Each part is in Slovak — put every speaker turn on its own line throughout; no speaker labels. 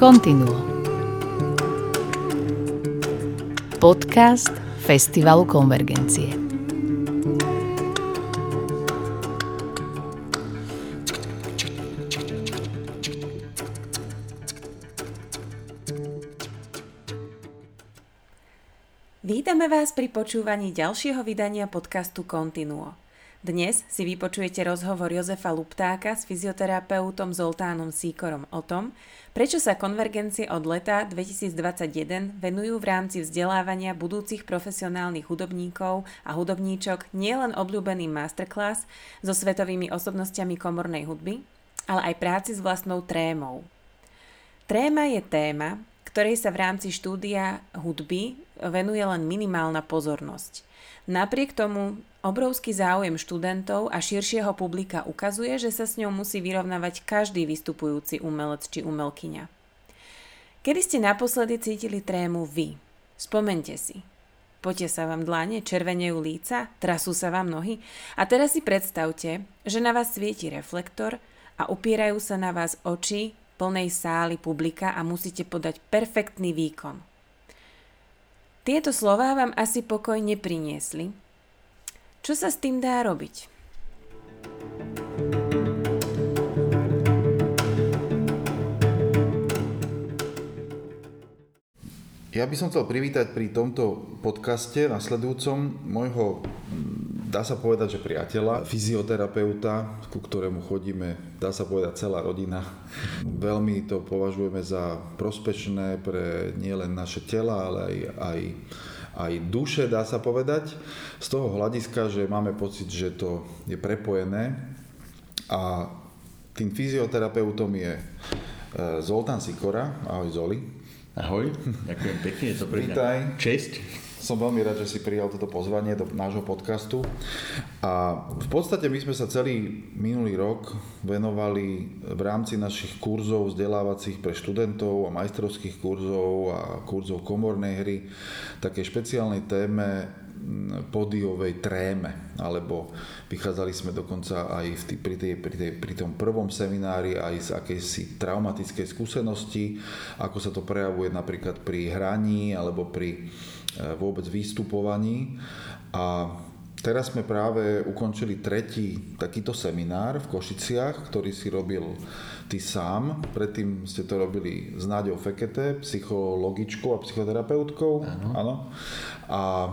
Continuo. Podcast Festivalu Konvergencie.
Vítame vás pri počúvaní ďalšieho vydania podcastu Continuo. Dnes si vypočujete rozhovor Jozefa Luptáka s fyzioterapeutom Zoltánom Síkorom o tom, prečo sa konvergencie od leta 2021 venujú v rámci vzdelávania budúcich profesionálnych hudobníkov a hudobníčok nielen obľúbeným masterclass so svetovými osobnostiami komornej hudby, ale aj práci s vlastnou trémou. Tréma je téma, ktorej sa v rámci štúdia hudby venuje len minimálna pozornosť. Napriek tomu obrovský záujem študentov a širšieho publika ukazuje, že sa s ňou musí vyrovnávať každý vystupujúci umelec či umelkyňa. Kedy ste naposledy cítili trému vy? Spomente si. Poďte sa vám dlane, červenejú líca, trasú sa vám nohy a teraz si predstavte, že na vás svieti reflektor a upierajú sa na vás oči plnej sály publika a musíte podať perfektný výkon. Tieto slová vám asi pokoj nepriniesli. Čo sa s tým dá robiť?
Ja by som chcel privítať pri tomto podcaste nasledujúcom môjho dá sa povedať, že priateľa, fyzioterapeuta, ku ktorému chodíme, dá sa povedať, celá rodina. Veľmi to považujeme za prospešné pre nielen naše tela, ale aj, aj, aj duše, dá sa povedať. Z toho hľadiska, že máme pocit, že to je prepojené a tým fyzioterapeutom je e, Zoltán Sikora. Ahoj Zoli.
Ahoj, ďakujem pekne, je to pre mňa česť.
Som veľmi rád, že si prijal toto pozvanie do nášho podcastu. A v podstate my sme sa celý minulý rok venovali v rámci našich kurzov vzdelávacích pre študentov a majstrovských kurzov a kurzov komornej hry také špeciálnej téme podiovej tréme, alebo vychádzali sme dokonca aj v tý, pri, tej, pri, tej, pri tom prvom seminári aj z akejsi traumatickej skúsenosti, ako sa to prejavuje napríklad pri hraní alebo pri E, vôbec vystupovaní. A teraz sme práve ukončili tretí takýto seminár v Košiciach, ktorý si robil ty sám. Predtým ste to robili s Náďou Fekete, psychologičkou a psychoterapeutkou. Áno. A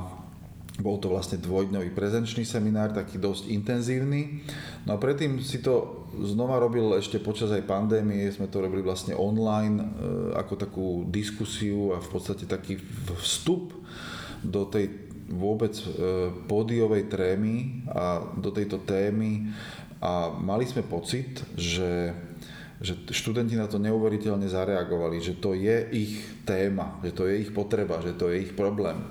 bol to vlastne dvojdňový prezenčný seminár, taký dosť intenzívny. No a predtým si to znova robil ešte počas aj pandémie, sme to robili vlastne online, e, ako takú diskusiu a v podstate taký vstup do tej vôbec e, pódiovej trémy a do tejto témy. A mali sme pocit, že že študenti na to neuveriteľne zareagovali, že to je ich téma, že to je ich potreba, že to je ich problém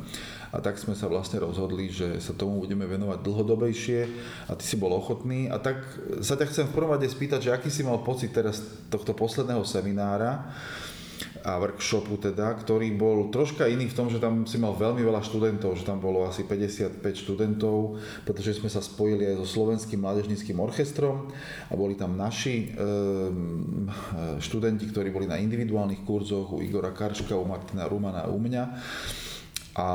a tak sme sa vlastne rozhodli, že sa tomu budeme venovať dlhodobejšie a ty si bol ochotný a tak sa ťa chcem v prvom rade spýtať, že aký si mal pocit teraz tohto posledného seminára a workshopu teda, ktorý bol troška iný v tom, že tam si mal veľmi veľa študentov, že tam bolo asi 55 študentov, pretože sme sa spojili aj so Slovenským mládežnickým orchestrom a boli tam naši ehm, študenti, ktorí boli na individuálnych kurzoch u Igora Karška, u Martina Rumana a u mňa. A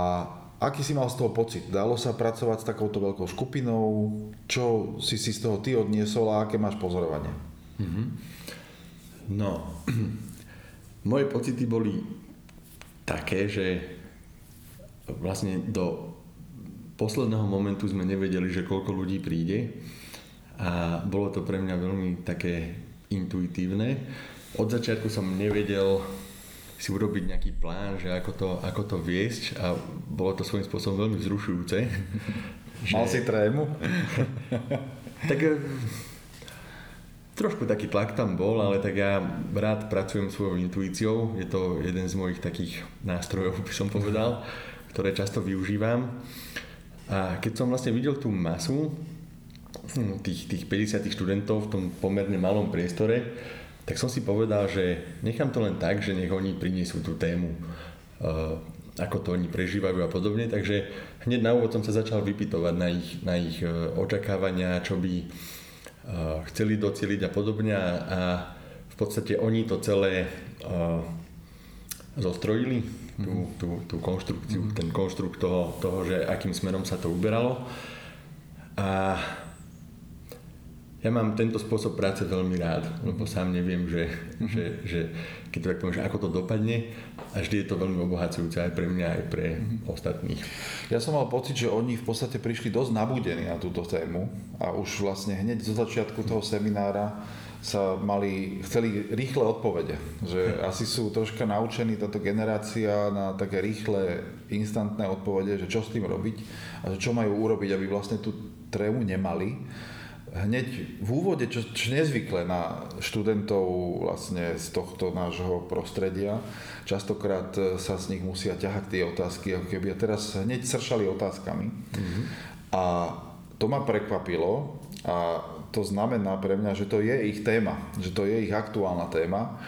Aký si mal z toho pocit? Dalo sa pracovať s takouto veľkou skupinou? Čo si si z toho ty odniesol a aké máš pozorovanie? Mm-hmm.
No, moje pocity boli také, že vlastne do posledného momentu sme nevedeli, že koľko ľudí príde a bolo to pre mňa veľmi také intuitívne. Od začiatku som nevedel, si urobiť nejaký plán, že ako to, ako to viesť a bolo to svojím spôsobom veľmi vzrušujúce.
že... Mal si trému?
tak eh, trošku taký tlak tam bol, ale tak ja rád pracujem svojou intuíciou. Je to jeden z mojich takých nástrojov, by som povedal, ktoré často využívam. A keď som vlastne videl tú masu hm, tých, tých 50 študentov v tom pomerne malom priestore, tak som si povedal, že nechám to len tak, že nech oni priniesú tú tému, uh, ako to oni prežívajú a podobne. Takže hneď na úvod som sa začal vypytovať na ich, na ich uh, očakávania, čo by uh, chceli docieliť a podobne a, v podstate oni to celé zostrojili tú, mhm. tú, tú konštrukciu, mm-hmm. ten konštrukt toho, toho, že akým smerom sa to uberalo. A ja mám tento spôsob práce veľmi rád, lebo sám neviem, že, že, že keď to tak poviem, že ako to dopadne a vždy je to veľmi obohacujúce aj pre mňa, aj pre ostatných.
Ja som mal pocit, že oni v podstate prišli dosť nabudení na túto tému a už vlastne hneď zo začiatku toho seminára sa mali, chceli rýchle odpovede. Že asi sú troška naučení táto generácia na také rýchle, instantné odpovede, že čo s tým robiť a čo majú urobiť, aby vlastne tú trému nemali. Hneď v úvode, čo, čo nezvykle na študentov vlastne z tohto nášho prostredia, častokrát sa z nich musia ťahať tie otázky, ako keby a teraz hneď sršali otázkami. Mm-hmm. A to ma prekvapilo a to znamená pre mňa, že to je ich téma, že to je ich aktuálna téma.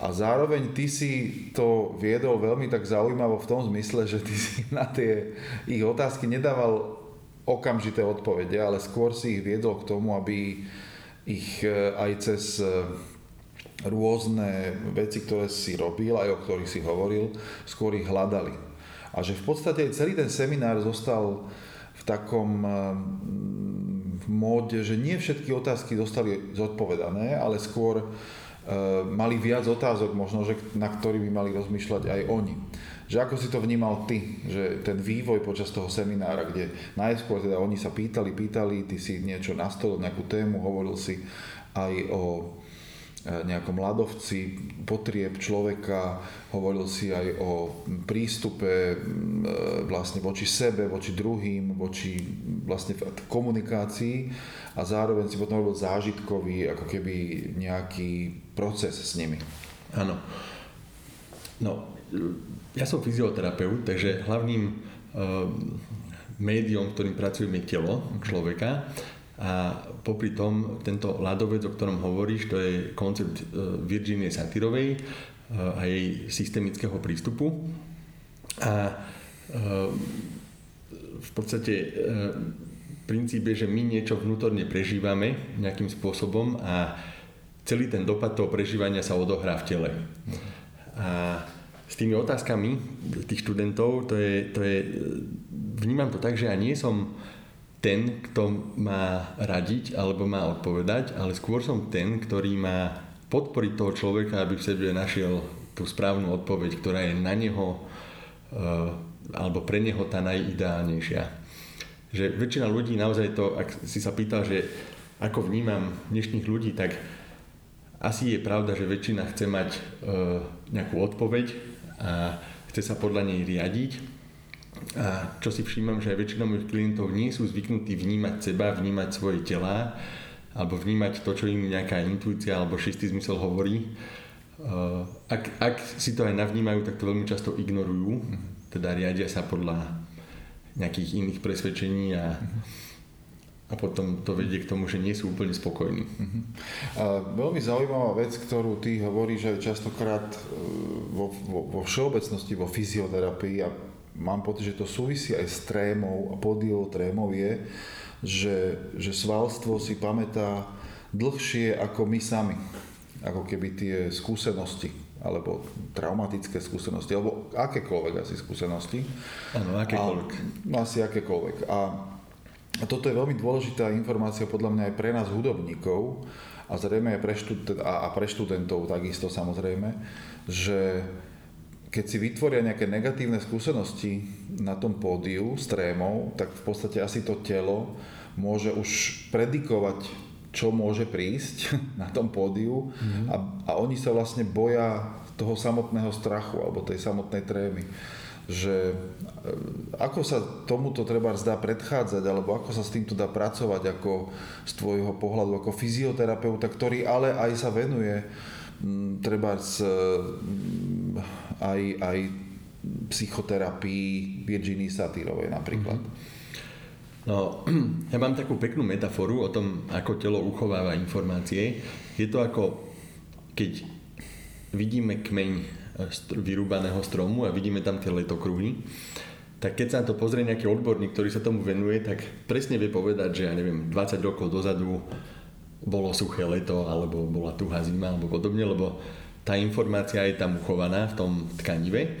A zároveň ty si to viedol veľmi tak zaujímavo v tom zmysle, že ty si na tie ich otázky nedával okamžité odpovede, ale skôr si ich viedol k tomu, aby ich e, aj cez e, rôzne veci, ktoré si robil, aj o ktorých si hovoril, skôr ich hľadali. A že v podstate celý ten seminár zostal v takom e, móde, že nie všetky otázky dostali zodpovedané, ale skôr mali viac otázok možno, že na ktorý by mali rozmýšľať aj oni. Že ako si to vnímal ty, že ten vývoj počas toho seminára, kde najskôr teda oni sa pýtali, pýtali, ty si niečo nastolil, nejakú tému, hovoril si aj o E, nejakom ľadovci potrieb človeka, hovoril si aj o prístupe e, vlastne voči sebe, voči druhým, voči vlastne komunikácii a zároveň si potom robil zážitkový ako keby nejaký proces s nimi.
Áno. No, ja som fyzioterapeut, takže hlavným uh, médium, ktorým pracujem, je telo človeka a popri tom, tento ľadovec, o ktorom hovoríš, to je koncept e, Virginie Satyrovej e, a jej systemického prístupu. A e, v podstate princíp je, že my niečo vnútorne prežívame nejakým spôsobom a celý ten dopad toho prežívania sa odohrá v tele. A s tými otázkami tých študentov, to je, to je, vnímam to tak, že ja nie som ten, kto má radiť alebo má odpovedať, ale skôr som ten, ktorý má podporiť toho človeka, aby v sebe našiel tú správnu odpoveď, ktorá je na neho eh, alebo pre neho tá najideálnejšia. Že väčšina ľudí naozaj to, ak si sa pýtal, že ako vnímam dnešných ľudí, tak asi je pravda, že väčšina chce mať eh, nejakú odpoveď a chce sa podľa nej riadiť. A čo si všímam, že aj väčšina mojich klientov nie sú zvyknutí vnímať seba, vnímať svoje tela alebo vnímať to, čo im nejaká intuícia alebo šistý zmysel hovorí. Ak, ak si to aj navnímajú, tak to veľmi často ignorujú, teda riadia sa podľa nejakých iných presvedčení a, a potom to vedie k tomu, že nie sú úplne spokojní. Uh-huh.
A veľmi zaujímavá vec, ktorú ty hovoríš aj častokrát e, vo, vo, vo všeobecnosti, vo fyzioterapii a mám pocit, že to súvisí aj s trémou a podiel trémov je, že, že svalstvo si pamätá dlhšie ako my sami. Ako keby tie skúsenosti alebo traumatické skúsenosti, alebo akékoľvek asi skúsenosti.
Áno, akékoľvek. A,
no, asi akékoľvek. A, a toto je veľmi dôležitá informácia podľa mňa aj pre nás hudobníkov a zrejme aj pre, študent, a, pre študentov takisto samozrejme, že keď si vytvoria nejaké negatívne skúsenosti na tom pódiu s trémou, tak v podstate asi to telo môže už predikovať, čo môže prísť na tom pódiu mm-hmm. a, a oni sa vlastne boja toho samotného strachu alebo tej samotnej trémy že e, ako sa tomuto treba zdá predchádzať, alebo ako sa s týmto dá pracovať ako z tvojho pohľadu ako fyzioterapeuta, ktorý ale aj sa venuje treba z aj, aj psychoterapii Virginie Satyrovej napríklad.
No, ja mám takú peknú metaforu o tom, ako telo uchováva informácie. Je to ako, keď vidíme kmeň vyrúbaného stromu a vidíme tam tie letokruhy, tak keď sa na to pozrie nejaký odborník, ktorý sa tomu venuje, tak presne vie povedať, že ja neviem, 20 rokov dozadu bolo suché leto, alebo bola tuhá zima, alebo podobne, lebo tá informácia je tam uchovaná v tom tkanive.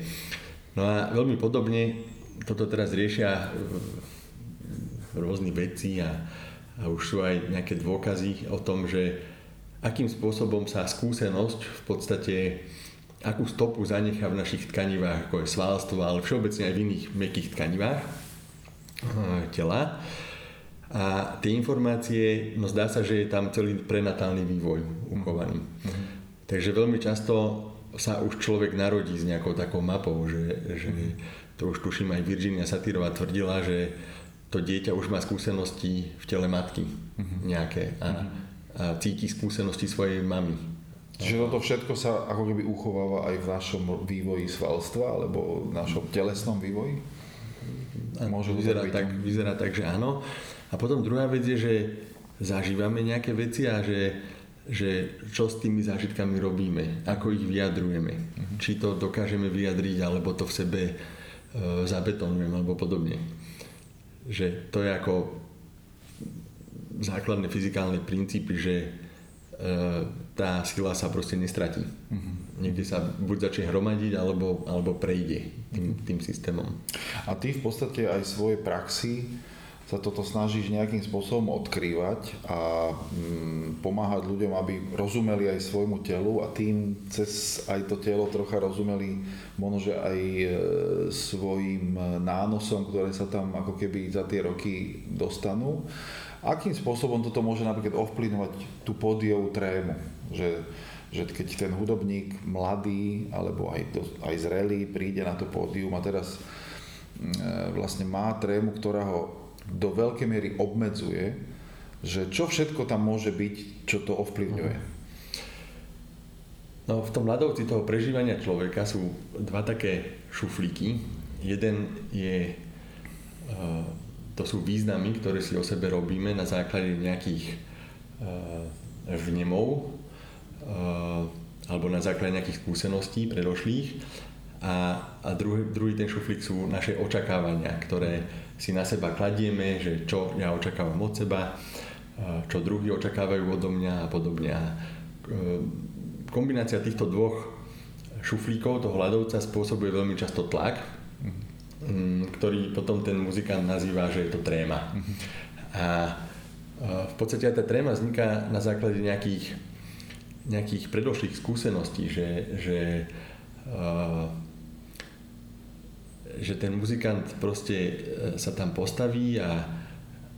No a veľmi podobne toto teraz riešia rôzni vedci a, a už sú aj nejaké dôkazy o tom, že akým spôsobom sa skúsenosť v podstate akú stopu zanechá v našich tkanivách, ako je svalstvo, ale všeobecne aj v iných mekých tkanivách tela. A tie informácie, no zdá sa, že je tam celý prenatálny vývoj uchovaný. Mm-hmm. Takže veľmi často sa už človek narodí s nejakou takou mapou, že, že to už tuším aj Virginia Satyrová tvrdila, že to dieťa už má skúsenosti v tele matky mm-hmm. nejaké a, a cíti skúsenosti svojej mamy.
Čiže toto všetko sa ako keby uchováva aj v našom vývoji svalstva alebo v našom telesnom vývoji?
Môže vyzerá, tak, vyzerá tak, že áno. A potom druhá vec je, že zažívame nejaké veci a že, že čo s tými zážitkami robíme, ako ich vyjadrujeme. Uh-huh. Či to dokážeme vyjadriť, alebo to v sebe e, zabetonujeme, alebo podobne. Že to je ako základné fyzikálne princípy, že tá sila sa proste nestratí. Uh-huh. Niekde sa buď začne hromadiť, alebo, alebo prejde tým, tým systémom.
A ty v podstate aj svoje praxi sa toto snažíš nejakým spôsobom odkrývať a mm, pomáhať ľuďom, aby rozumeli aj svojmu telu a tým cez aj to telo trocha rozumeli možno, aj e, svojim nánosom, ktoré sa tam ako keby za tie roky dostanú. Akým spôsobom toto môže napríklad ovplyvňovať tú pódiovú trému? Že, že keď ten hudobník mladý alebo aj, aj zrelý príde na to pódium a teraz mm, e, vlastne má trému, ktorá ho do veľkej miery obmedzuje, že čo všetko tam môže byť, čo to ovplyvňuje.
No v tom ľadovci toho prežívania človeka sú dva také šuflíky. Jeden je, uh, to sú významy, ktoré si o sebe robíme na základe nejakých uh, vnemov uh, alebo na základe nejakých skúseností predošlých a, a druhý, druhý ten šuflík sú naše očakávania, ktoré si na seba kladieme, že čo ja očakávam od seba, čo druhí očakávajú odo mňa a podobne. A e, kombinácia týchto dvoch šuflíkov, toho hľadovca, spôsobuje veľmi často tlak, ktorý potom ten muzikant nazýva, že je to tréma. A v podstate aj tá tréma vzniká na základe nejakých, nejakých predošlých skúseností, že, že že ten muzikant proste e, sa tam postaví a,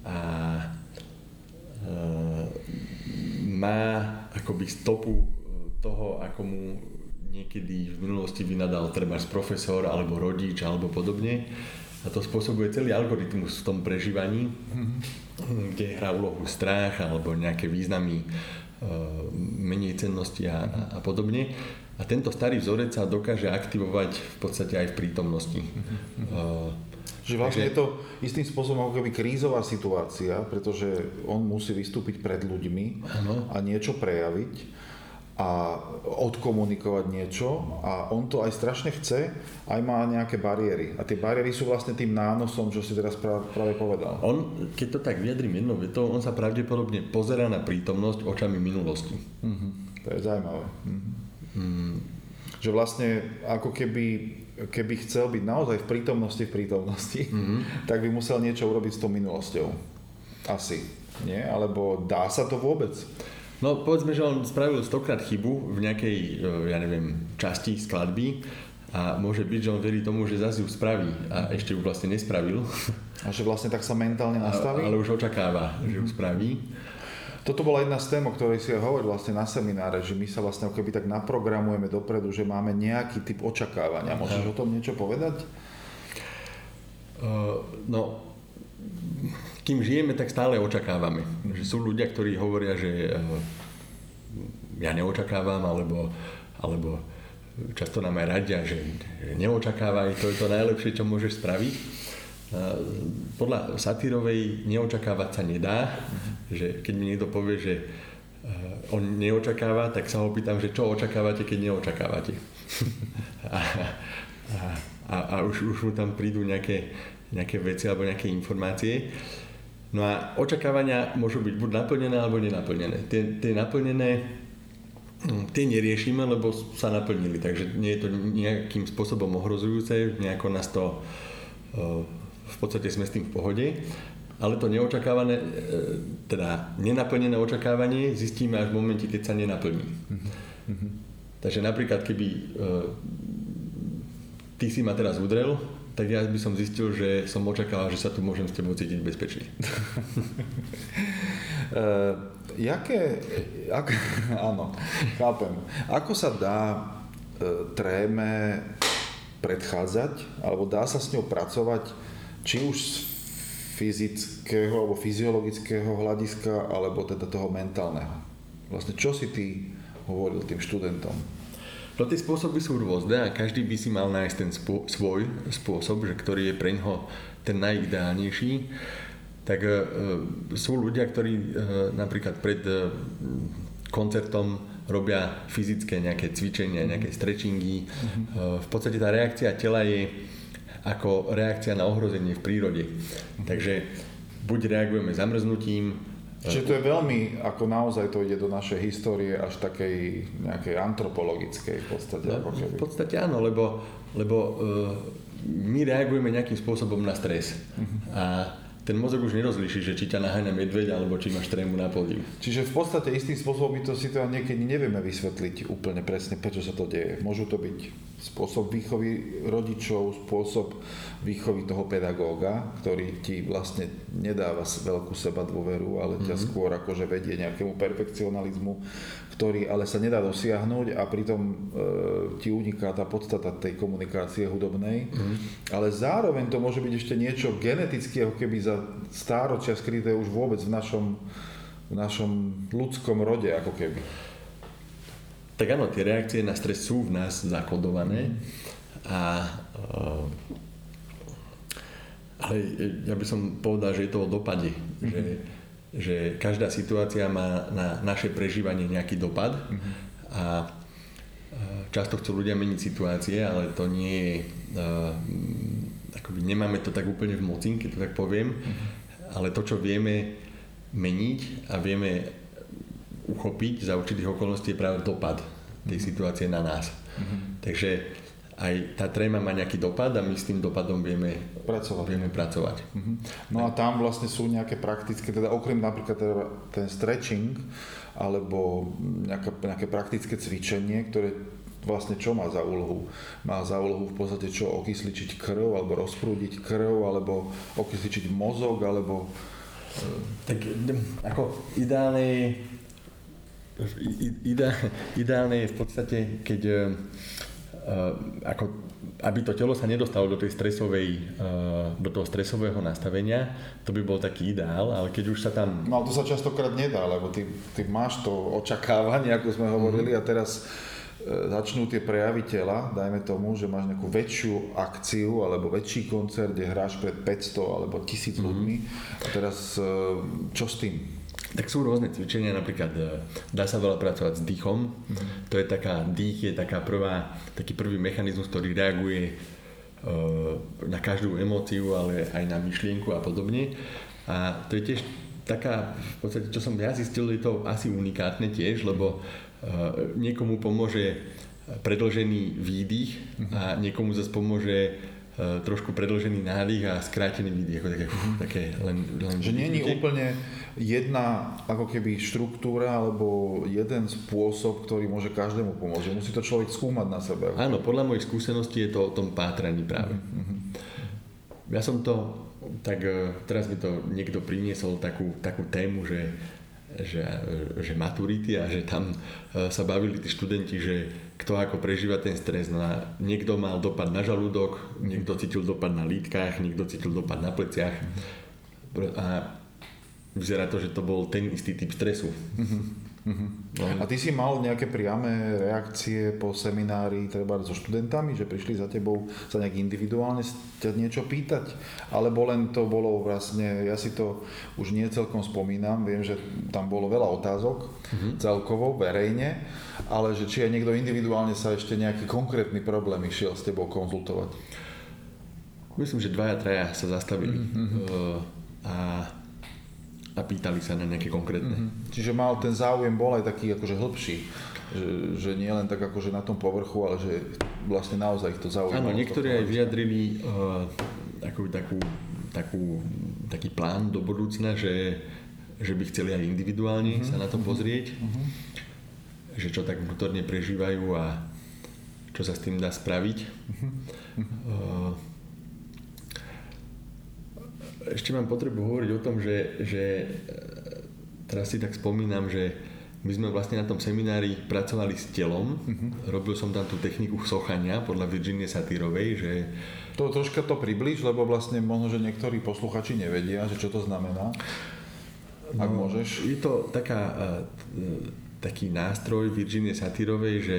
a e, má akoby stopu toho, ako mu niekedy v minulosti vynadal treba profesor alebo rodič alebo podobne. A to spôsobuje celý algoritmus v tom prežívaní, mm-hmm. kde hrá úlohu strach alebo nejaké významy e, menej cennosti a, a podobne. A tento starý vzorec sa dokáže aktivovať v podstate aj v prítomnosti. Uh,
Čiže vlastne je to istým spôsobom ako keby krízová situácia, pretože on musí vystúpiť pred ľuďmi ano. a niečo prejaviť a odkomunikovať niečo a on to aj strašne chce, aj má nejaké bariéry. A tie bariéry sú vlastne tým nánosom, čo si teraz práve povedal.
On, keď to tak vyjadrím jednou vetou, on sa pravdepodobne pozera na prítomnosť očami minulosti.
Uh-huh. To je zaujímavé. Uh-huh. Hmm. Že vlastne ako keby, keby chcel byť naozaj v prítomnosti v prítomnosti, mm-hmm. tak by musel niečo urobiť s tou minulosťou. Asi. Nie? Alebo dá sa to vôbec?
No povedzme, že on spravil stokrát chybu v nejakej, e, ja neviem, časti skladby a môže byť, že on verí tomu, že zase ju spraví a ešte ju vlastne nespravil.
A že vlastne tak sa mentálne nastaví?
Ale už očakáva, že ju spraví.
Toto bola jedna z tém, o ktorej si aj hovoril vlastne na semináre, že my sa vlastne keby tak naprogramujeme dopredu, že máme nejaký typ očakávania. Môžeš o tom niečo povedať?
Uh, no, kým žijeme, tak stále očakávame. Že sú ľudia, ktorí hovoria, že uh, ja neočakávam, alebo, alebo často nám aj radia, že, že neočakávaj, to je to najlepšie, čo môžeš spraviť. Podľa satírovej neočakávať sa nedá, že keď mi niekto povie, že on neočakáva, tak sa ho pýtam, že čo očakávate, keď neočakávate. a, a, a už, už mu tam prídu nejaké, nejaké veci alebo nejaké informácie. No a očakávania môžu byť buď naplnené alebo nenaplnené. Tie, tie naplnené Mm, tie neriešime, lebo sa naplnili, takže nie je to nejakým spôsobom ohrozujúce, nejako nás to e, v podstate sme s tým v pohode, ale to neočakávané, e, teda nenaplnené očakávanie zistíme až v momente, keď sa nenaplní. Mm-hmm. Takže napríklad, keby e, ty si ma teraz udrel, tak ja by som zistil, že som očakával, že sa tu môžem s tebou cítiť bezpečne.
uh, jaké, ak, áno, chápem. Ako sa dá uh, tréme predchádzať, alebo dá sa s ňou pracovať, či už z fyzického alebo fyziologického hľadiska, alebo teda toho mentálneho. Vlastne čo si ty hovoril tým študentom?
No tie spôsoby sú rôzne a každý by si mal nájsť ten spô- svoj spôsob, že ktorý je pre ňoho ten najideálnejší. Tak e, sú ľudia, ktorí e, napríklad pred e, koncertom robia fyzické nejaké cvičenia, nejaké stretchingy. Mm-hmm. E, v podstate tá reakcia tela je ako reakcia na ohrozenie v prírode. Mm-hmm. Takže buď reagujeme zamrznutím,
Čiže to je veľmi, ako naozaj to ide do našej histórie až takej nejakej antropologickej v podstate.
No, ako keby. V podstate áno, lebo, lebo uh, my reagujeme nejakým spôsobom na stres. Uh-huh. A ten mozog už nerozlíši, že či ťa naháňa medveď alebo či máš trému na podiv.
Čiže v podstate istým spôsobom my to si to niekedy nevieme vysvetliť úplne presne, prečo sa to deje. Môžu to byť spôsob výchovy rodičov, spôsob výchovy toho pedagóga, ktorý ti vlastne nedáva veľkú seba dôveru, ale ťa mm-hmm. skôr akože vedie nejakému perfekcionalizmu, ktorý ale sa nedá dosiahnuť a pritom e, ti uniká tá podstata tej komunikácie hudobnej. Mm-hmm. Ale zároveň to môže byť ešte niečo genetické, ako keby za stáročia skryté už vôbec v našom, v našom ľudskom rode, ako keby.
Tak áno, tie reakcie na stres sú v nás zakodované a e, ale ja by som povedal, že je to o dopade. Mm-hmm. Že, že každá situácia má na naše prežívanie nejaký dopad mm-hmm. a často chcú ľudia meniť situácie, ale to nie je... Akoby nemáme to tak úplne v moci, keď to tak poviem, mm-hmm. ale to, čo vieme meniť a vieme uchopiť za určitých okolností je práve dopad tej mm-hmm. situácie na nás. Mm-hmm. Takže aj tá tréma má nejaký dopad a my s tým dopadom vieme pracovať. Vieme pracovať.
Uh-huh. No a tam vlastne sú nejaké praktické, teda okrem napríklad teda ten stretching alebo nejaké, nejaké praktické cvičenie, ktoré vlastne čo má za úlohu? Má za úlohu v podstate čo okysličiť krv alebo rozprúdiť krv alebo okysličiť mozog alebo...
E, tak ako ideálne ideálne je v podstate, keď Eh, ako, aby to telo sa nedostalo do tej stresovej, do toho stresového nastavenia, to by bol taký ideál, ale keď už sa tam...
No to sa častokrát nedá, lebo ty, ty máš to očakávanie, ako sme hovorili, mm-hmm. a teraz začnú tie prejavy tela, dajme tomu, že máš nejakú väčšiu akciu alebo väčší koncert, kde hráš pred 500 alebo 1000 mm-hmm. ľuďmi a teraz čo s tým?
Tak sú rôzne cvičenia, napríklad e, dá sa veľa pracovať s dýchom. Mm-hmm. To je taká, dých je taká prvá, taký prvý mechanizmus, ktorý reaguje na každú emóciu, ale aj na myšlienku a podobne. A to je tiež taká, v podstate, čo som ja zistil, je to asi unikátne tiež, lebo niekomu pomôže predlžený výdych mm-hmm. a niekomu zase pomôže E, trošku predlžený nádych a skrátený výdych, ako také, uh, také len, len...
Že nie je úplne jedna ako keby štruktúra alebo jeden spôsob, ktorý môže každému pomôcť. Musí to človek skúmať na sebe.
Áno, podľa mojich skúseností je to o tom pátraní práve. Uh-huh. Ja som to, tak teraz mi to niekto priniesol takú, takú tému, že že, že maturity a že tam e, sa bavili tí študenti, že kto ako prežíva ten stres. No a niekto mal dopad na žalúdok, niekto cítil dopad na lítkach, niekto cítil dopad na pleciach. A vyzerá to, že to bol ten istý typ stresu. Mm-hmm.
Uh-huh. A ty si mal nejaké priame reakcie po seminári treba so študentami, že prišli za tebou sa nejak individuálne ťa niečo pýtať? Alebo len to bolo vlastne, ja si to už nie celkom spomínam, viem, že tam bolo veľa otázok uh-huh. celkovo, verejne, ale že či aj niekto individuálne sa ešte nejaký konkrétny problém išiel s tebou konzultovať?
Myslím, že dvaja, traja sa zastavili. Uh-huh. Uh, a a pýtali sa na nejaké konkrétne. Mm-hmm.
Čiže mal ten záujem bol aj taký akože hĺbší. že, že nie len tak akože na tom povrchu, ale že vlastne naozaj ich to zaujíma.
Áno, niektorí aj vyjadrili uh, takú, takú, takú, taký plán do budúcna, že, že by chceli aj individuálne uh-huh. sa na to pozrieť, uh-huh. že čo tak vnútorne prežívajú a čo sa s tým dá spraviť. Uh-huh. Uh, ešte mám potrebu hovoriť o tom, že, že e, teraz si tak spomínam, že my sme vlastne na tom seminári pracovali s telom. Uh-huh. Robil som tam tú techniku sochania podľa Virginie Satyrovej, že...
To troška to približ, lebo vlastne možno, že niektorí posluchači nevedia, že čo to znamená. Ak no, môžeš.
Je to taká, uh, taký nástroj Virginie Satyrovej, že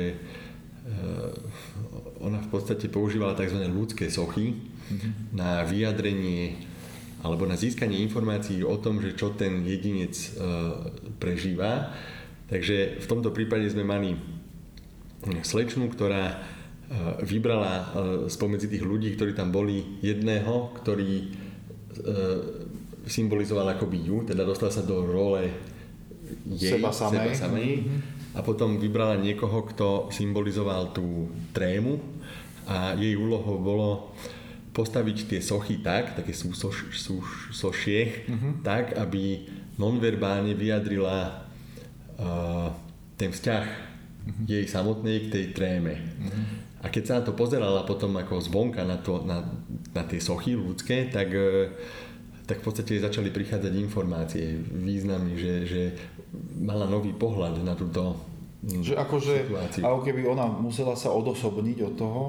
ona v podstate používala tzv. ľudské sochy uh-huh. na vyjadrenie alebo na získanie informácií o tom, že čo ten jedinec e, prežíva. Takže v tomto prípade sme mali slečnu, ktorá e, vybrala e, spomedzi tých ľudí, ktorí tam boli, jedného, ktorý symbolizoval akoby ju, teda dostal sa do role jej,
seba samej.
Seba samej mm-hmm. a potom vybrala niekoho, kto symbolizoval tú trému a jej úlohou bolo postaviť tie sochy tak, také sú, soš, sú sošie, uh-huh. tak, aby nonverbálne vyjadrila uh, ten vzťah uh-huh. jej samotnej k tej tréme. Uh-huh. A keď sa na to pozerala potom ako zvonka na, to, na, na tie sochy ľudské, tak, uh, tak v podstate začali prichádzať informácie, významy, že, že mala nový pohľad na túto
mm, že akože, situáciu. Ako keby ona musela sa odosobniť od toho,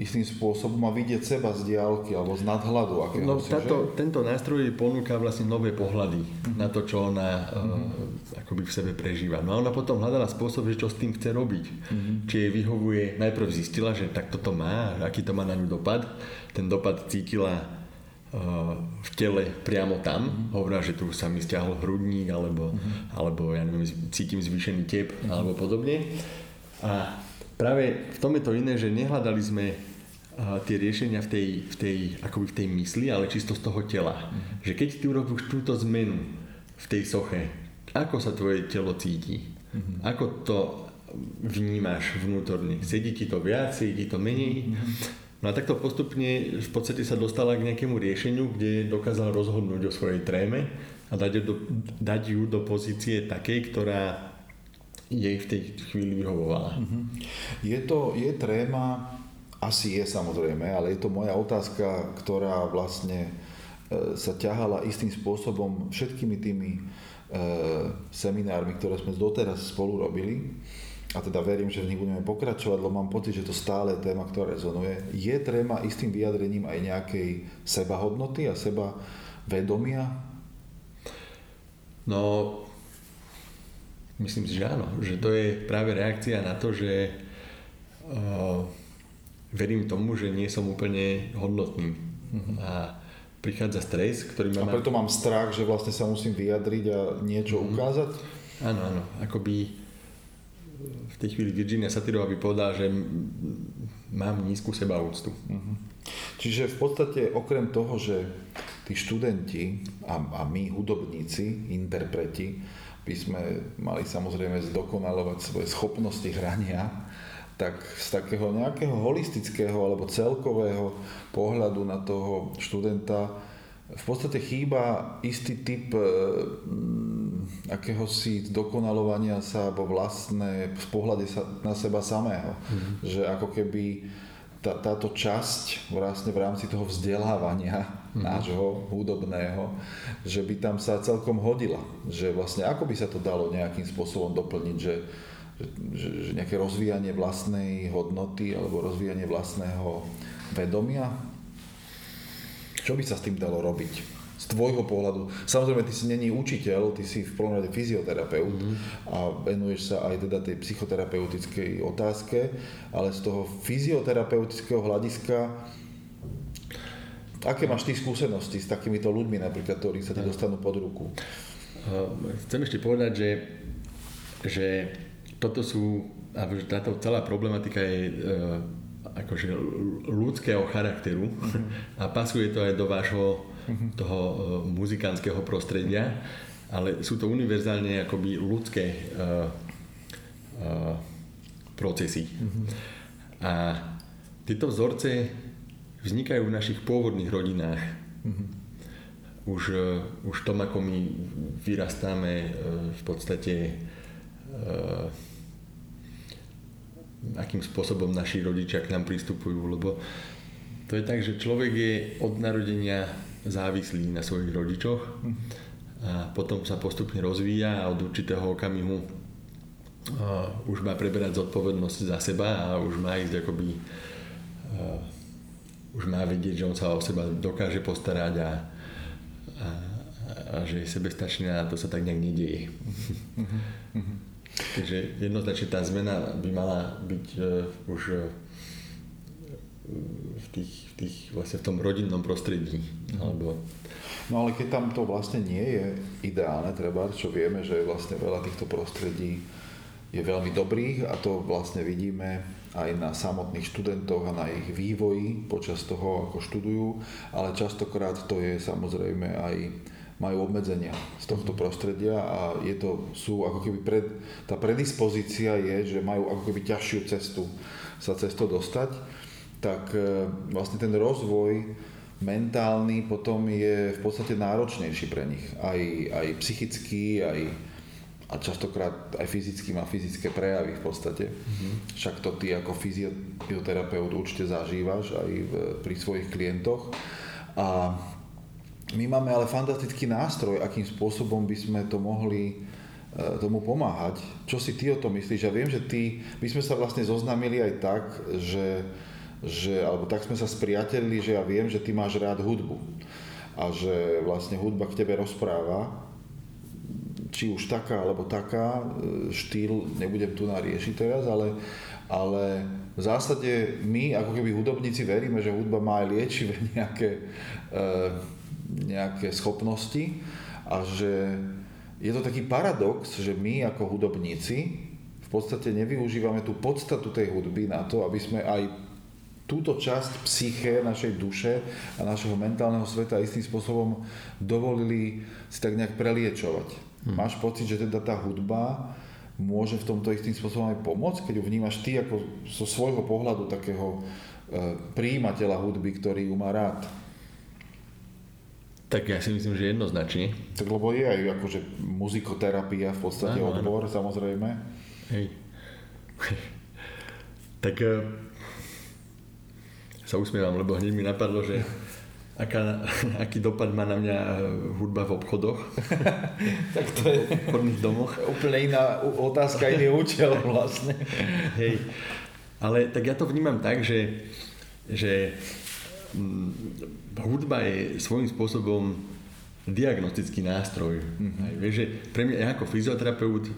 istým spôsobom a vidieť seba z diálky alebo z nadhľadu.
No, si, táto, že? Tento nástroj ponúka vlastne nové pohľady uh-huh. na to, čo ona uh, akoby v sebe prežíva. No a ona potom hľadala spôsob, že čo s tým chce robiť. Uh-huh. Či jej vyhovuje, najprv zistila, že tak toto má, aký to má na ňu dopad. Ten dopad cítila uh, v tele priamo tam. Uh-huh. Hovorila, že tu sa mi stiahol hrudník, alebo, uh-huh. alebo ja neviem, cítim zvýšený tep, uh-huh. alebo podobne. A práve v tom je to iné, že nehľadali sme tie riešenia v tej, v tej, akoby v tej mysli, ale čisto z toho tela. Mm-hmm. Že keď ty urobíš túto zmenu v tej soche, ako sa tvoje telo cíti? Mm-hmm. Ako to vnímaš vnútorne? Sedí ti to viac, sedí ti to menej? Mm-hmm. No a takto postupne v podstate sa dostala k nejakému riešeniu, kde dokázala rozhodnúť o svojej tréme a dať ju do, dať ju do pozície takej, ktorá jej v tej chvíli vyhovovala. Mm-hmm.
Je to, je tréma asi je samozrejme, ale je to moja otázka, ktorá vlastne e, sa ťahala istým spôsobom všetkými tými e, seminármi, ktoré sme doteraz spolu robili. A teda verím, že v nich budeme pokračovať, lebo mám pocit, že to stále je téma, ktorá rezonuje. Je tréma istým vyjadrením aj nejakej sebahodnoty a seba vedomia?
No, myslím si, že áno. Že to je práve reakcia na to, že uh, verím tomu, že nie som úplne hodnotný. Mm-hmm. A prichádza stres, ktorý
ma... A preto mám strach, že vlastne sa musím vyjadriť a niečo mm-hmm. ukázať?
Áno, áno. Akoby v tej chvíli Virginia Satyrová by povedala, že mám nízku sebaúctu. Mm-hmm.
Čiže v podstate okrem toho, že tí študenti a, a my hudobníci, interpreti, by sme mali samozrejme zdokonalovať svoje schopnosti hrania, tak z takého nejakého holistického alebo celkového pohľadu na toho študenta v podstate chýba istý typ e, mm, akéhosi dokonalovania sa alebo vlastné v pohľade sa, na seba samého. Mm-hmm. Že ako keby tá, táto časť vlastne v rámci toho vzdelávania mm-hmm. nášho hudobného, že by tam sa celkom hodila. Že vlastne ako by sa to dalo nejakým spôsobom doplniť, že že, že nejaké rozvíjanie vlastnej hodnoty alebo rozvíjanie vlastného vedomia? Čo by sa s tým dalo robiť? Z tvojho pohľadu. Samozrejme, ty si není učiteľ, ty si v prvom rade fyzioterapeut mm-hmm. a venuješ sa aj teda tej psychoterapeutickej otázke, ale z toho fyzioterapeutického hľadiska aké máš ty skúsenosti s takýmito ľuďmi napríklad, ktorí sa ti dostanú pod ruku?
Chcem ešte povedať, že, že toto sú, táto celá problematika je e, akože ľudského charakteru a pasuje to aj do vášho toho e, muzikánskeho prostredia, ale sú to univerzálne akoby ľudské e, procesy. Mm-hmm. A tieto vzorce vznikajú v našich pôvodných rodinách. Už, už tom, ako my vyrastáme v podstate akým spôsobom naši rodičia k nám pristupujú, lebo to je tak, že človek je od narodenia závislý na svojich rodičoch a potom sa postupne rozvíja a od určitého okamihu už má preberať zodpovednosť za seba a už má ísť akoby už má vidieť, že on sa o seba dokáže postarať a, a, a že je sebestačný a to sa tak nejak nedieje. Takže jednoznačne tá zmena by mala byť uh, už uh, v, tých, v, tých, vlastne v tom rodinnom prostredí. Mm. Alebo...
No ale keď tam to vlastne nie je ideálne, treba, čo vieme, že vlastne veľa týchto prostredí je veľmi dobrých a to vlastne vidíme aj na samotných študentoch a na ich vývoji počas toho, ako študujú, ale častokrát to je samozrejme aj majú obmedzenia z tohto prostredia a je to, sú ako keby pred, tá predispozícia je, že majú ako keby ťažšiu cestu sa cez to dostať, tak e, vlastne ten rozvoj mentálny potom je v podstate náročnejší pre nich. Aj, aj psychický, aj, a častokrát aj fyzicky má fyzické prejavy v podstate. Mm-hmm. Však to ty ako fyzioterapeut určite zažívaš aj v, pri svojich klientoch. A my máme ale fantastický nástroj, akým spôsobom by sme to mohli e, tomu pomáhať. Čo si ty o tom myslíš? Ja viem, že ty, my sme sa vlastne zoznámili aj tak, že, že alebo tak sme sa spriatelili, že ja viem, že ty máš rád hudbu a že vlastne hudba k tebe rozpráva, či už taká alebo taká, e, štýl nebudem tu nariešiť teraz, ale, ale v zásade my ako keby hudobníci veríme, že hudba má aj liečivé nejaké e, nejaké schopnosti a že je to taký paradox, že my ako hudobníci v podstate nevyužívame tú podstatu tej hudby na to, aby sme aj túto časť psyché našej duše a našeho mentálneho sveta istým spôsobom dovolili si tak nejak preliečovať. Hmm. Máš pocit, že teda tá hudba môže v tomto istým spôsobom aj pomôcť, keď ju vnímaš ty ako zo svojho pohľadu takého e, príjimateľa hudby, ktorý ju má rád?
Tak ja si myslím, že jednoznačne.
Tak lebo je aj akože muzikoterapia v podstate áno, odbor, áno. samozrejme.
Hej. tak uh, sa usmievam, lebo hneď mi napadlo, že aká, aký dopad má na mňa eh, hudba v obchodoch.
tak to je v
obchodných domoch.
Úplne iná otázka, iný účel vlastne.
Hej. Ale tak ja to vnímam tak, že, že hudba je svojím spôsobom diagnostický nástroj. Mm-hmm. Aj, vieš, že pre mňa, ja ako fyzioterapeut uh,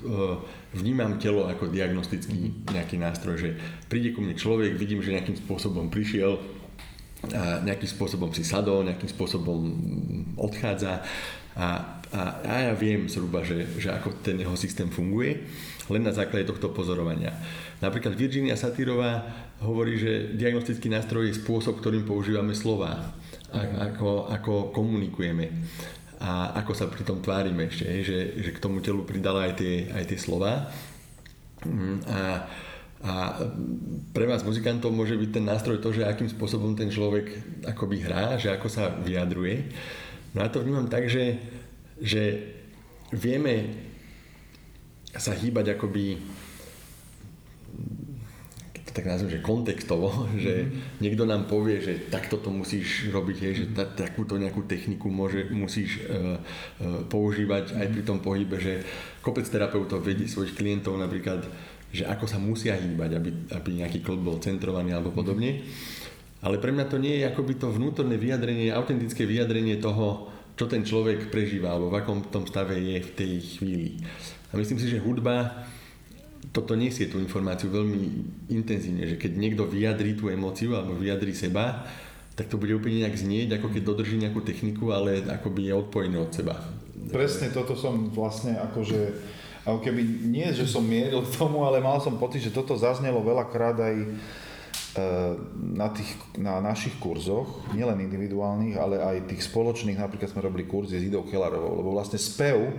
vnímam telo ako diagnostický nejaký nástroj, že príde ku mne človek, vidím, že nejakým spôsobom prišiel a nejakým spôsobom si sadol, nejakým spôsobom odchádza a, a, a ja viem zhruba, že, že ako ten jeho systém funguje, len na základe tohto pozorovania. Napríklad Virginia Satyrová hovorí, že diagnostický nástroj je spôsob, ktorým používame slova, ako, ako komunikujeme a ako sa pri tom tvárime ešte, že, že k tomu telu pridala aj tie, aj tie slova. Mm, a, a pre vás muzikantov môže byť ten nástroj to, že akým spôsobom ten človek akoby hrá, že ako sa vyjadruje. No a to vnímam tak, že, že vieme sa hýbať akoby tak nazvem, že kontextovo, že mm-hmm. niekto nám povie, že takto to musíš robiť, hej, že ta, takúto nejakú techniku môže, musíš uh, uh, používať aj pri tom pohybe, že kopec terapeutov vedí svojich klientov napríklad, že ako sa musia hýbať, aby, aby nejaký klb bol centrovaný alebo podobne. Ale pre mňa to nie je akoby to vnútorné vyjadrenie, autentické vyjadrenie toho, čo ten človek prežíva alebo v akom tom stave je v tej chvíli. A myslím si, že hudba toto nesie tú informáciu veľmi intenzívne, že keď niekto vyjadrí tú emóciu alebo vyjadrí seba, tak to bude úplne nejak znieť, ako keď dodrží nejakú techniku, ale akoby je odpojený od seba.
Presne toto som vlastne akože, ako keby nie, že som mieril k tomu, ale mal som pocit, že toto zaznelo veľakrát aj na, tých, na našich kurzoch, nielen individuálnych, ale aj tých spoločných, napríklad sme robili kurzy s Idou Kelarovou, lebo vlastne spev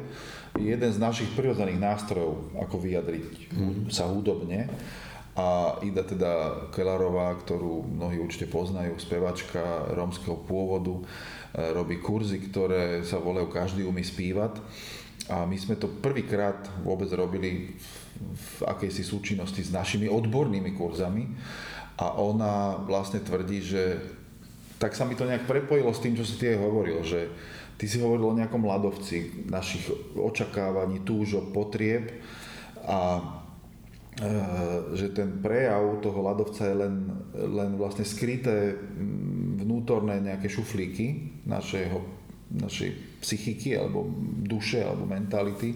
jeden z našich prirodzených nástrojov, ako vyjadriť mm. sa hudobne. A Ida teda Kelarová, ktorú mnohí určite poznajú, spevačka rómskeho pôvodu, e, robí kurzy, ktoré sa volajú Každý umí spívať. A my sme to prvýkrát vôbec robili v akejsi súčinnosti s našimi odbornými kurzami a ona vlastne tvrdí, že tak sa mi to nejak prepojilo s tým, čo si ty hovoril, že ty si hovoril o nejakom ľadovci našich očakávaní, túžob, potrieb a e, že ten prejav toho ľadovca je len, len vlastne skryté vnútorné nejaké šuflíky našeho, našej psychiky alebo duše alebo mentality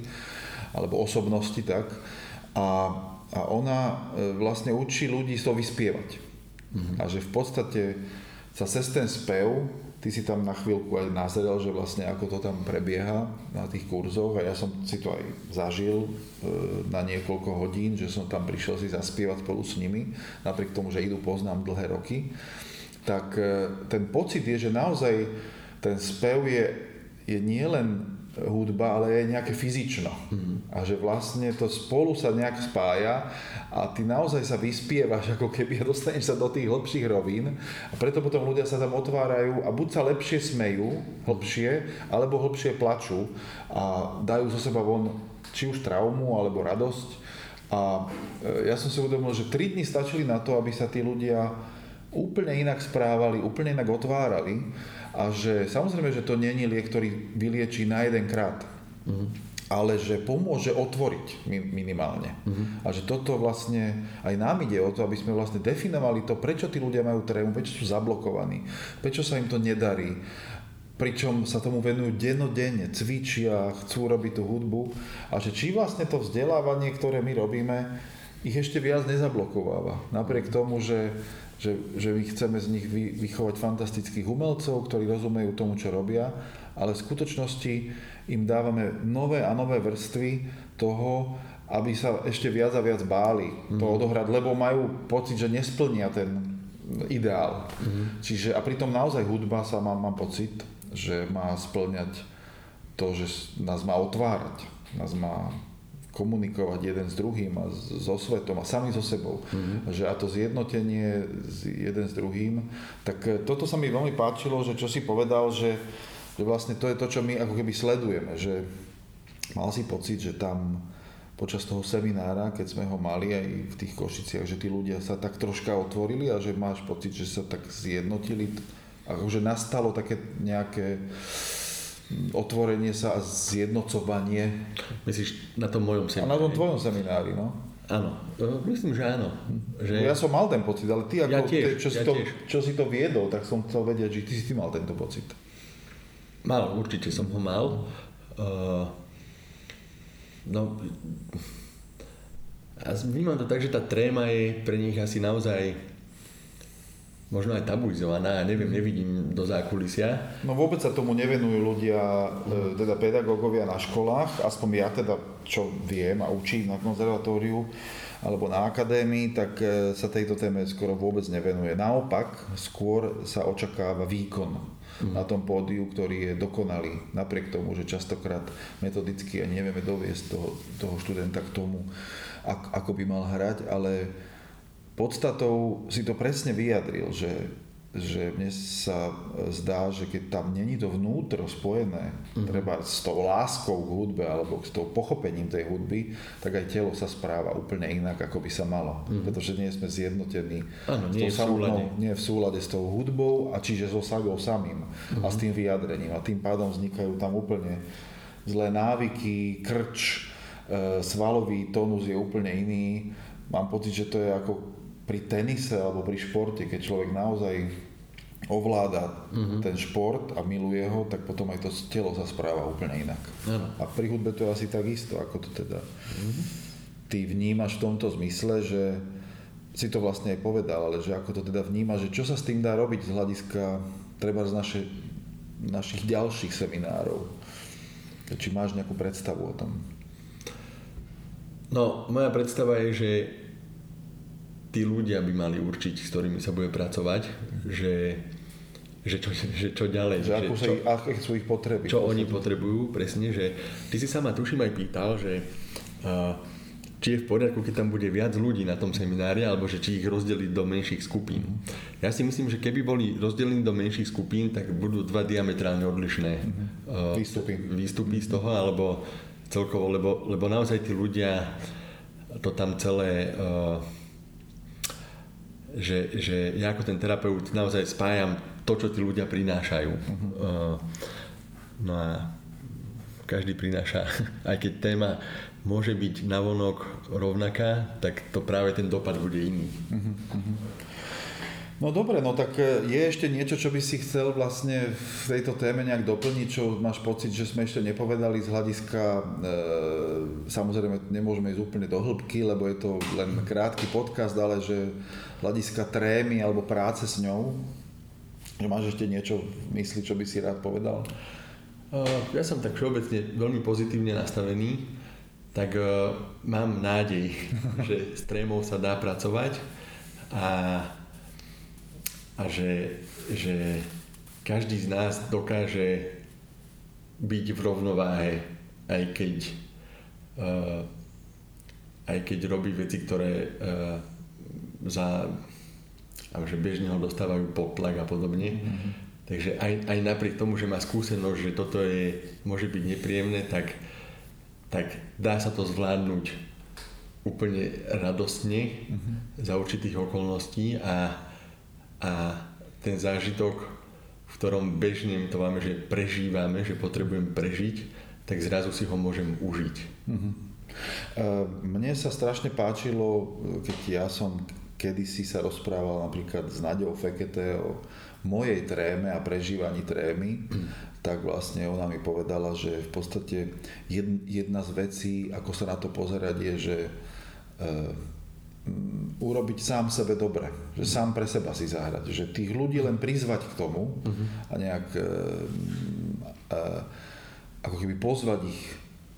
alebo osobnosti tak a a ona e, vlastne učí ľudí to vyspievať. Mm-hmm. A že v podstate sa cez ten spev, ty si tam na chvíľku aj nazrel, že vlastne ako to tam prebieha na tých kurzoch a ja som si to aj zažil e, na niekoľko hodín, že som tam prišiel si zaspievať spolu s nimi, napriek tomu, že idú poznám dlhé roky, tak e, ten pocit je, že naozaj ten spev je, je nielen hudba, ale je nejaké fyzično. Mm-hmm. A že vlastne to spolu sa nejak spája a ty naozaj sa vyspievaš ako keby a dostaneš sa do tých hlbších rovín a preto potom ľudia sa tam otvárajú a buď sa lepšie smejú, hlbšie, alebo hlbšie plačú a dajú zo seba von či už traumu alebo radosť. A e, ja som si uvedomil, že 3 dní stačili na to, aby sa tí ľudia úplne inak správali, úplne inak otvárali a že samozrejme, že to není liek, ktorý vyliečí na jeden krát. Mm-hmm ale že pomôže otvoriť minimálne. Mm-hmm. A že toto vlastne, aj nám ide o to, aby sme vlastne definovali to, prečo tí ľudia majú trému, prečo sú zablokovaní, prečo sa im to nedarí, pričom sa tomu venujú dennodenne, cvičia, chcú robiť tú hudbu a že či vlastne to vzdelávanie, ktoré my robíme, ich ešte viac nezablokováva. Napriek tomu, že že, že my chceme z nich vy, vychovať fantastických umelcov, ktorí rozumejú tomu, čo robia, ale v skutočnosti im dávame nové a nové vrstvy toho, aby sa ešte viac a viac báli mm-hmm. to mhm. odohrať, lebo majú pocit, že nesplnia ten ideál. Mm-hmm. Čiže a pritom naozaj hudba sa má, mám pocit, že má splňať to, že nás má otvárať, nás má komunikovať jeden s druhým a so svetom a sami so sebou. Mm-hmm. Že a to zjednotenie jeden s druhým. Tak e, toto sa mi veľmi páčilo, že čo si povedal, že, že vlastne to je to, čo my ako keby sledujeme. Že mal si pocit, že tam počas toho seminára, keď sme ho mali aj v tých Košiciach, že tí ľudia sa tak troška otvorili a že máš pocit, že sa tak zjednotili, akože nastalo také nejaké otvorenie sa a zjednocovanie.
Myslíš na tom mojom seminári?
A na tom tvojom seminári, no.
Áno, myslím, že áno. Že...
No ja som mal ten pocit, ale ty, ako,
ja tiež,
čo, si
ja
to, čo si to viedol, tak som chcel vedieť, že ty si ty mal tento pocit.
Mal, určite som ho mal. Uh, no, a vnímam to tak, že tá tréma je pre nich asi naozaj možno aj tabuizovaná, ja neviem, nevidím do zákulisia.
No vôbec sa tomu nevenujú ľudia, e, teda pedagógovia na školách, aspoň ja teda, čo viem a učím na konzervatóriu alebo na akadémii, tak e, sa tejto téme skoro vôbec nevenuje. Naopak, skôr sa očakáva výkon mm. na tom pódiu, ktorý je dokonalý, napriek tomu, že častokrát metodicky nevieme doviesť toho, toho študenta k tomu, ako by mal hrať, ale podstatou si to presne vyjadril, že, že mne sa zdá, že keď tam není to vnútro spojené, mm-hmm. treba s tou láskou k hudbe alebo s tou pochopením tej hudby, tak aj telo sa správa úplne inak, ako by sa malo. Mm-hmm. Pretože nie sme zjednotení
ano, nie, tou samotnou,
nie v súlade s tou hudbou a čiže so sagou samým mm-hmm. a s mhm. tým vyjadrením. A tým pádom vznikajú tam úplne zlé návyky, krč, e, svalový tónus je úplne iný. Mám pocit, že to je ako pri tenise alebo pri športe, keď človek naozaj ovláda mm-hmm. ten šport a miluje ho, tak potom aj to telo sa správa úplne inak. Ano. A pri hudbe to je asi takisto, ako to teda mm-hmm. ty vnímaš v tomto zmysle, že si to vlastne aj povedal, ale že ako to teda vnímaš, že čo sa s tým dá robiť z hľadiska treba z naše, našich ďalších seminárov. Či máš nejakú predstavu o tom?
No, moja predstava je, že tí ľudia by mali určiť, s ktorými sa bude pracovať, že, že, čo, že čo ďalej.
Že, že čo, aké sú ich potreby.
Čo oni potrebujú, presne, že ty si sa ma tuším aj pýtal, že uh, či je v poriadku, keď tam bude viac ľudí na tom seminári, alebo že či ich rozdeliť do menších skupín. Ja si myslím, že keby boli rozdelení do menších skupín, tak budú dva diametrálne odlišné uh,
výstupy.
výstupy z toho, alebo celkovo, lebo, lebo naozaj tí ľudia to tam celé uh, že, že ja ako ten terapeut naozaj spájam to, čo tí ľudia prinášajú. Uh, no a každý prináša, aj keď téma môže byť navonok rovnaká, tak to práve ten dopad bude iný.
No dobre, no tak e, je ešte niečo, čo by si chcel vlastne v tejto téme nejak doplniť, čo máš pocit, že sme ešte nepovedali z hľadiska, e, samozrejme nemôžeme ísť úplne do hĺbky, lebo je to len krátky podcast, ale že hľadiska trémy alebo práce s ňou, že máš ešte niečo v mysli, čo by si rád povedal?
Ja som tak všeobecne veľmi pozitívne nastavený, tak uh, mám nádej, že s trémou sa dá pracovať a, a že, že každý z nás dokáže byť v rovnováhe, aj keď, uh, aj keď robí veci, ktoré uh, za že bežne ho dostávajú potlak a podobne. Mm-hmm. Takže aj, aj napriek tomu, že má skúsenosť, že toto je, môže byť nepríjemné, tak, tak dá sa to zvládnuť úplne radostne mm-hmm. za určitých okolností a, a ten zážitok, v ktorom bežne to máme, že prežívame, že potrebujem prežiť, tak zrazu si ho môžem užiť. Mm-hmm.
Mne sa strašne páčilo, keď ja som kedysi sa rozprával napríklad s Naďou Fekete o mojej tréme a prežívaní trémy, tak vlastne ona mi povedala, že v podstate jedna z vecí, ako sa na to pozerať, je, že uh, urobiť sám sebe dobre, že sám pre seba si zahrať, že tých ľudí len prizvať k tomu a nejak uh, uh, ako keby pozvať ich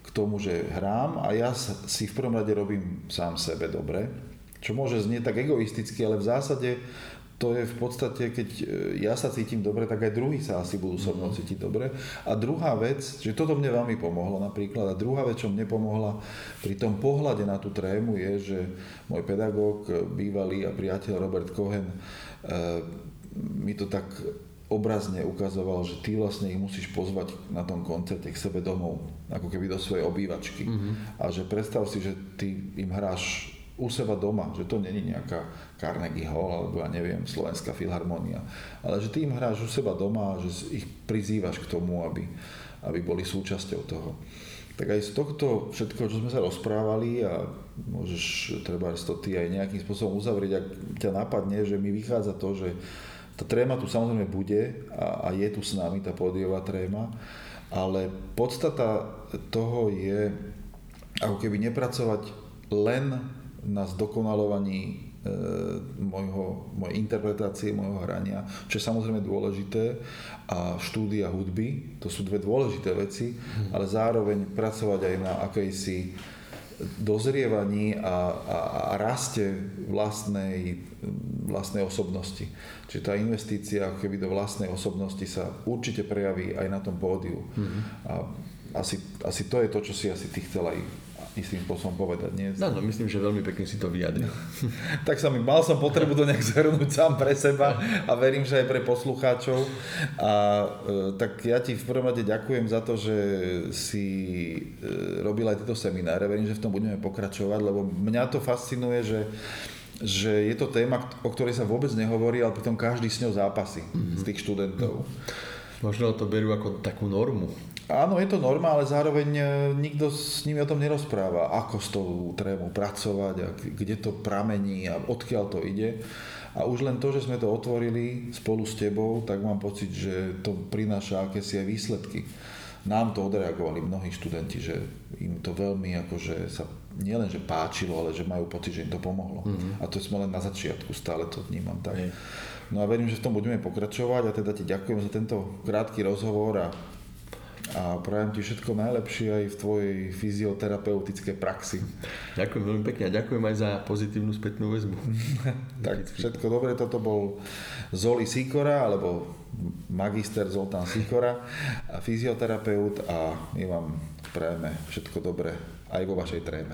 k tomu, že hrám a ja si v prvom rade robím sám sebe dobre čo môže znieť tak egoisticky, ale v zásade to je v podstate, keď e, ja sa cítim dobre, tak aj druhí sa asi budú so mnou mhm. cítiť dobre. A druhá vec, že toto mne veľmi pomohlo napríklad, a druhá vec, čo mne pomohla pri tom pohľade na tú trému je, že môj pedagóg, e, bývalý a priateľ Robert Cohen e, mi to tak obrazne ukazoval, že ty vlastne ich musíš pozvať na tom koncerte k sebe domov, ako keby do svojej obývačky. Mm-hmm. A že predstav si, že ty im hráš u seba doma, že to není nejaká Carnegie Hall alebo ja neviem, Slovenská filharmonia, ale že ty im hráš u seba doma a že ich prizývaš k tomu, aby, aby boli súčasťou toho. Tak aj z tohto všetko, čo sme sa rozprávali a môžeš treba to ty aj nejakým spôsobom uzavrieť, ak ťa napadne, že mi vychádza to, že tá tréma tu samozrejme bude a, a je tu s nami tá pódiová tréma, ale podstata toho je ako keby nepracovať len na zdokonalovaní mojho, mojej interpretácie, mojho hrania, čo je samozrejme dôležité a štúdia hudby, to sú dve dôležité veci, hmm. ale zároveň pracovať aj na akejsi dozrievaní a, a, a raste vlastnej, vlastnej osobnosti. Čiže tá investícia keby do vlastnej osobnosti sa určite prejaví aj na tom pódiu. Mm-hmm. A asi, asi to je to, čo si asi ty chcel aj istým spôsobom povedať. Nie?
No, no, myslím, že veľmi pekne si to vyjadril.
tak sa mi, mal som potrebu to nejak zhrnúť sám pre seba a verím, že aj pre poslucháčov. A e, tak ja ti v prvom rade ďakujem za to, že si e, robil aj tieto semináre. Verím, že v tom budeme pokračovať, lebo mňa to fascinuje, že že je to téma, o ktorej sa vôbec nehovorí, ale pritom každý s ňou zápasy mm-hmm. z tých študentov.
Možno to berú ako takú normu.
Áno, je to norma, ale zároveň e, nikto s nimi o tom nerozpráva, ako s tou trémou pracovať a kde to pramení a odkiaľ to ide. A už len to, že sme to otvorili spolu s tebou, tak mám pocit, že to prináša akési aj výsledky. Nám to odreagovali mnohí študenti, že im to veľmi akože sa nielen, že páčilo, ale že majú pocit, že im to pomohlo. Mm-hmm. A to sme len na začiatku, stále to vnímam tak. No a verím, že v tom budeme pokračovať a teda ti ďakujem za tento krátky rozhovor a a prajem ti všetko najlepšie aj v tvojej fyzioterapeutickej praxi.
Ďakujem veľmi pekne a ďakujem aj za pozitívnu spätnú väzbu.
tak všetko dobre, toto bol Zoli Sikora, alebo magister Zoltán Sikora, a fyzioterapeut a my vám prajeme všetko dobre aj vo vašej tréme.